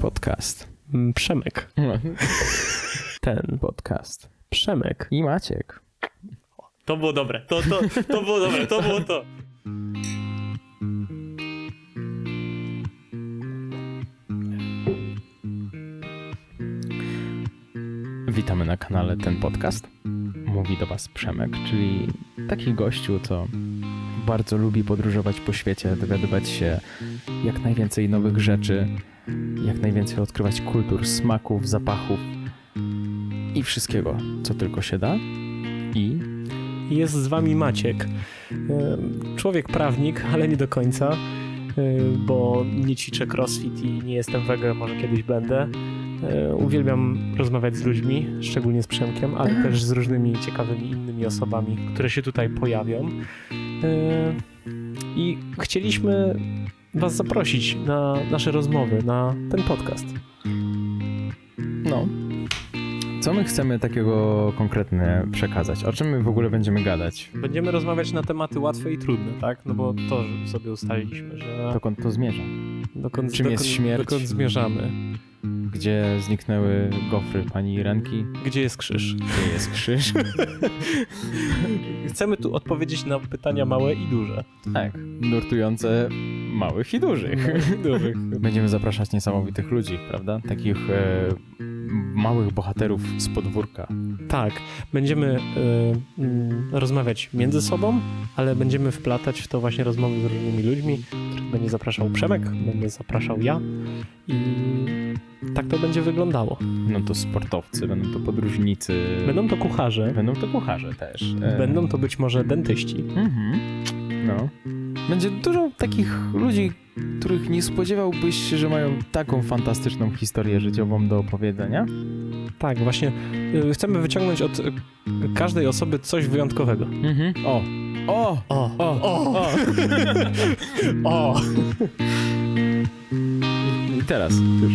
podcast. Mm, Przemek. Ten. Podcast. Przemek. I Maciek. To było dobre. To, to, to było dobre. To było to. Witamy na kanale Ten Podcast. Mówi do Was Przemek, czyli taki gościu, co bardzo lubi podróżować po świecie, dowiadywać się jak najwięcej nowych rzeczy, jak najwięcej odkrywać kultur, smaków, zapachów i wszystkiego, co tylko się da. I Jest z wami Maciek. E, Człowiek prawnik, ale nie do końca, e, bo nie ćwiczę crossfit i nie jestem wege, może kiedyś będę. E, Uwielbiam rozmawiać z ludźmi, szczególnie z Przemkiem, ale też z różnymi ciekawymi innymi osobami, które się tutaj pojawią. E, I chcieliśmy Was zaprosić na nasze rozmowy, na ten podcast. no, co my chcemy takiego konkretnie przekazać? O czym my w ogóle będziemy gadać? Będziemy rozmawiać na tematy łatwe i trudne, tak? No bo to sobie ustaliliśmy, że Dokąd to zmierza? dokąd, czym jest dokąd, śmierć? dokąd zmierzamy. Gdzie zniknęły gofry pani Irenki? Gdzie jest krzyż? Gdzie jest krzyż? Chcemy tu odpowiedzieć na pytania małe i duże. tak, nurtujące małych i dużych. Dużych. Będziemy zapraszać niesamowitych ludzi, prawda? Takich e, małych bohaterów z podwórka. Tak, będziemy y, mm, rozmawiać między sobą, ale będziemy wplatać w to właśnie rozmowy z różnymi ludźmi, których będzie zapraszał Przemek, będę zapraszał ja i tak to będzie wyglądało. Będą to sportowcy, będą to podróżnicy. Będą to kucharze, Będą to kucharze też. E, będą to być może dentyści. Mhm. No. Będzie dużo takich ludzi, których nie spodziewałbyś się, że mają taką fantastyczną historię życiową do opowiedzenia. Tak, właśnie y, chcemy wyciągnąć od każdej osoby coś wyjątkowego. Mhm. O! O! O, O! O! o. I teraz już.